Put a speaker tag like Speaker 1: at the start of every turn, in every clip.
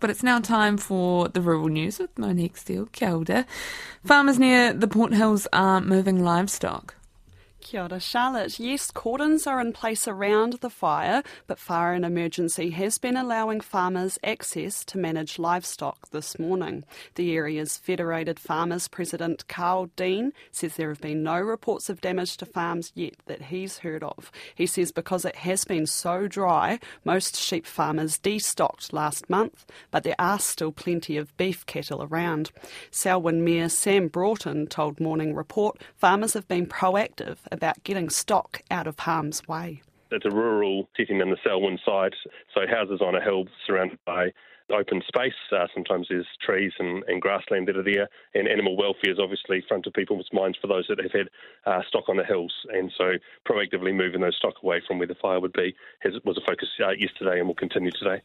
Speaker 1: But it's now time for the rural news with Monique Steele. Kia. Farmers near the Port Hills are moving livestock.
Speaker 2: Kia ora, Charlotte. Yes, cordons are in place around the fire, but Fire and Emergency has been allowing farmers access to manage livestock this morning. The area's Federated Farmers President Carl Dean says there have been no reports of damage to farms yet that he's heard of. He says because it has been so dry, most sheep farmers destocked last month, but there are still plenty of beef cattle around. Selwyn Mayor Sam Broughton told Morning Report farmers have been proactive about getting stock out of harm's way.
Speaker 3: It's a rural setting in the Selwyn site, so houses on a hill surrounded by open space. Uh, sometimes there's trees and, and, grassland that are there, and animal welfare is obviously front of people's minds for those that have had uh, stock on the hills. And so, proactively moving those stock away from where the fire would be has, was a focus uh, yesterday and will continue today.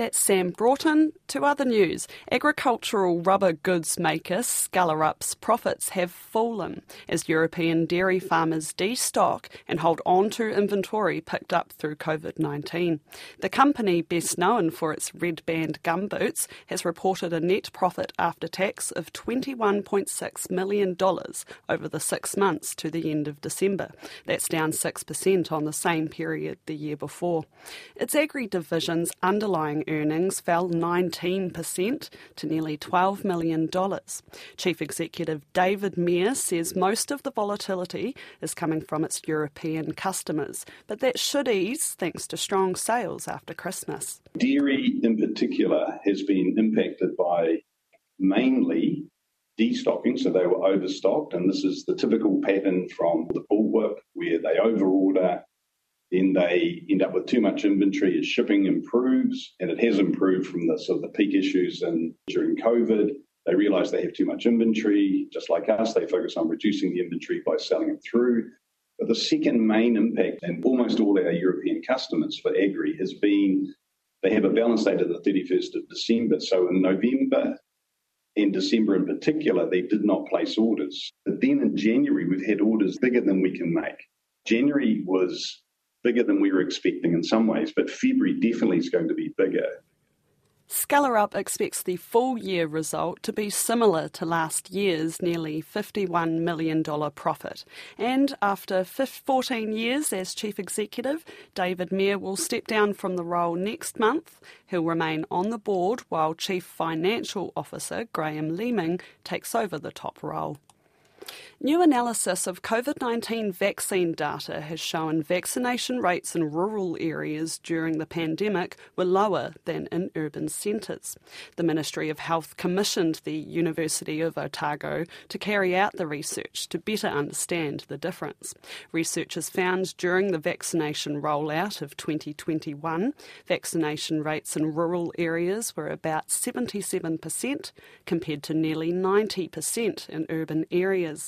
Speaker 2: That's Sam Broughton. To other news, agricultural rubber goods maker Skellerup's profits have fallen as European dairy farmers destock and hold on to inventory picked up through COVID 19. The company, best known for its red band gumboots, has reported a net profit after tax of $21.6 million over the six months to the end of December. That's down 6% on the same period the year before. Its agri division's underlying earnings fell 19% to nearly $12 million. Chief Executive David Mair says most of the volatility is coming from its European customers, but that should ease thanks to strong sales after Christmas.
Speaker 4: Dairy, in particular, has been impacted by mainly destocking, so they were overstocked, and this is the typical pattern from the bullwhip where they overorder then they end up with too much inventory as shipping improves, and it has improved from the sort of the peak issues and during COVID. They realize they have too much inventory, just like us. They focus on reducing the inventory by selling it through. But the second main impact, and almost all our European customers for agri, has been they have a balance date of the 31st of December. So in November and December in particular, they did not place orders. But then in January, we've had orders bigger than we can make. January was bigger than we were expecting in some ways, but February definitely is going to be bigger.
Speaker 2: Skellerup expects the full year result to be similar to last year's nearly $51 million profit. And after 14 years as chief executive, David Mair will step down from the role next month. He'll remain on the board while chief financial officer Graham Leaming takes over the top role. New analysis of COVID 19 vaccine data has shown vaccination rates in rural areas during the pandemic were lower than in urban centres. The Ministry of Health commissioned the University of Otago to carry out the research to better understand the difference. Researchers found during the vaccination rollout of 2021, vaccination rates in rural areas were about 77% compared to nearly 90% in urban areas.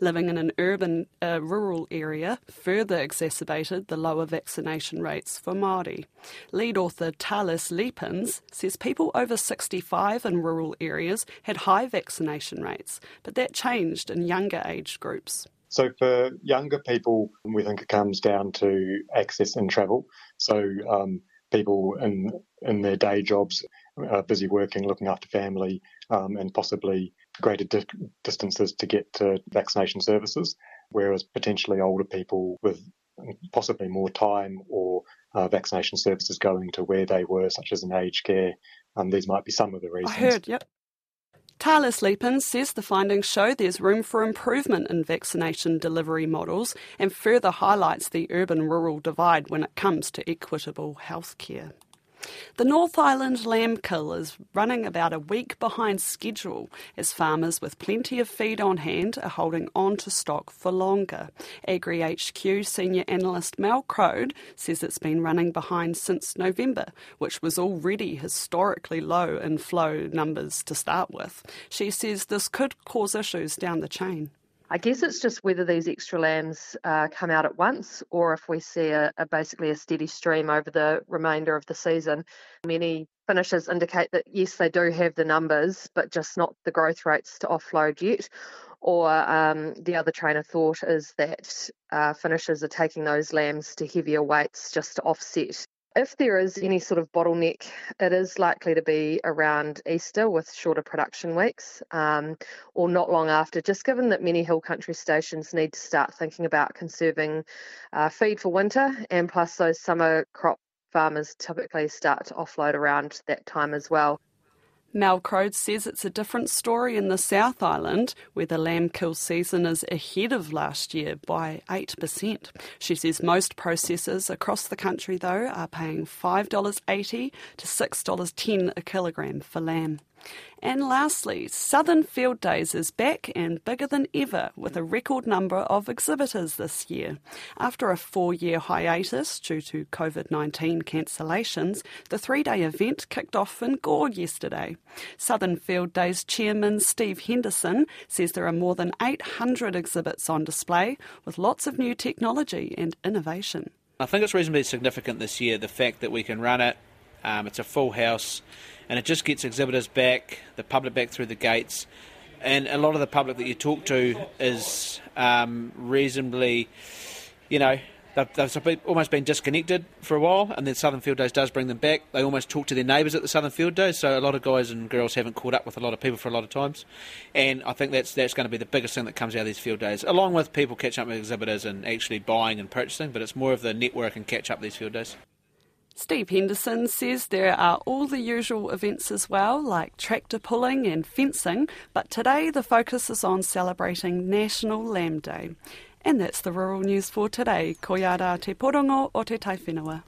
Speaker 2: Living in an urban uh, rural area further exacerbated the lower vaccination rates for Māori. Lead author Talis Liepins says people over 65 in rural areas had high vaccination rates, but that changed in younger age groups.
Speaker 5: So for younger people, we think it comes down to access and travel. So um, people in in their day jobs are busy working, looking after family, um, and possibly greater di- distances to get to vaccination services, whereas potentially older people with possibly more time or uh, vaccination services going to where they were, such as in aged care. Um, these might be some of the reasons.
Speaker 2: I heard, yep. Talis Liepins says the findings show there's room for improvement in vaccination delivery models and further highlights the urban rural divide when it comes to equitable healthcare. The North Island lamb kill is running about a week behind schedule as farmers with plenty of feed on hand are holding on to stock for longer. Agri HQ senior analyst Mel Croad says it's been running behind since November, which was already historically low in flow numbers to start with. She says this could cause issues down the chain.
Speaker 6: I guess it's just whether these extra lambs uh, come out at once or if we see a, a, basically a steady stream over the remainder of the season. Many finishers indicate that yes, they do have the numbers, but just not the growth rates to offload yet. Or um, the other train of thought is that uh, finishers are taking those lambs to heavier weights just to offset If there is any sort of bottleneck, it is likely to be around Easter with shorter production weeks um, or not long after, just given that many hill country stations need to start thinking about conserving uh, feed for winter and plus those summer crop farmers typically start to offload around that time as well.
Speaker 2: Mel Croad says it's a different story in the South Island, where the lamb kill season is ahead of last year by 8%. She says most processors across the country, though, are paying $5.80 to $6.10 a kilogram for lamb. And lastly, Southern Field Days is back and bigger than ever with a record number of exhibitors this year. After a four year hiatus due to COVID 19 cancellations, the three day event kicked off in Gore yesterday. Southern Field Days chairman Steve Henderson says there are more than 800 exhibits on display with lots of new technology and innovation.
Speaker 7: I think it's reasonably significant this year the fact that we can run it um, it's a full house, and it just gets exhibitors back, the public back through the gates, and a lot of the public that you talk to is um, reasonably, you know, they've, they've, almost been disconnected for a while, and then Southern Field Days does bring them back. They almost talk to their neighbours at the Southern Field Days, so a lot of guys and girls haven't caught up with a lot of people for a lot of times, and I think that's that's going to be the biggest thing that comes out of these field days, along with people catching up with exhibitors and actually buying and purchasing. But it's more of the network and catch up these field days.
Speaker 2: Steve Henderson says there are all the usual events as well, like tractor pulling and fencing, but today the focus is on celebrating National Lamb Day. And that's the rural news for today. Ko te porongo o te taiwhenua.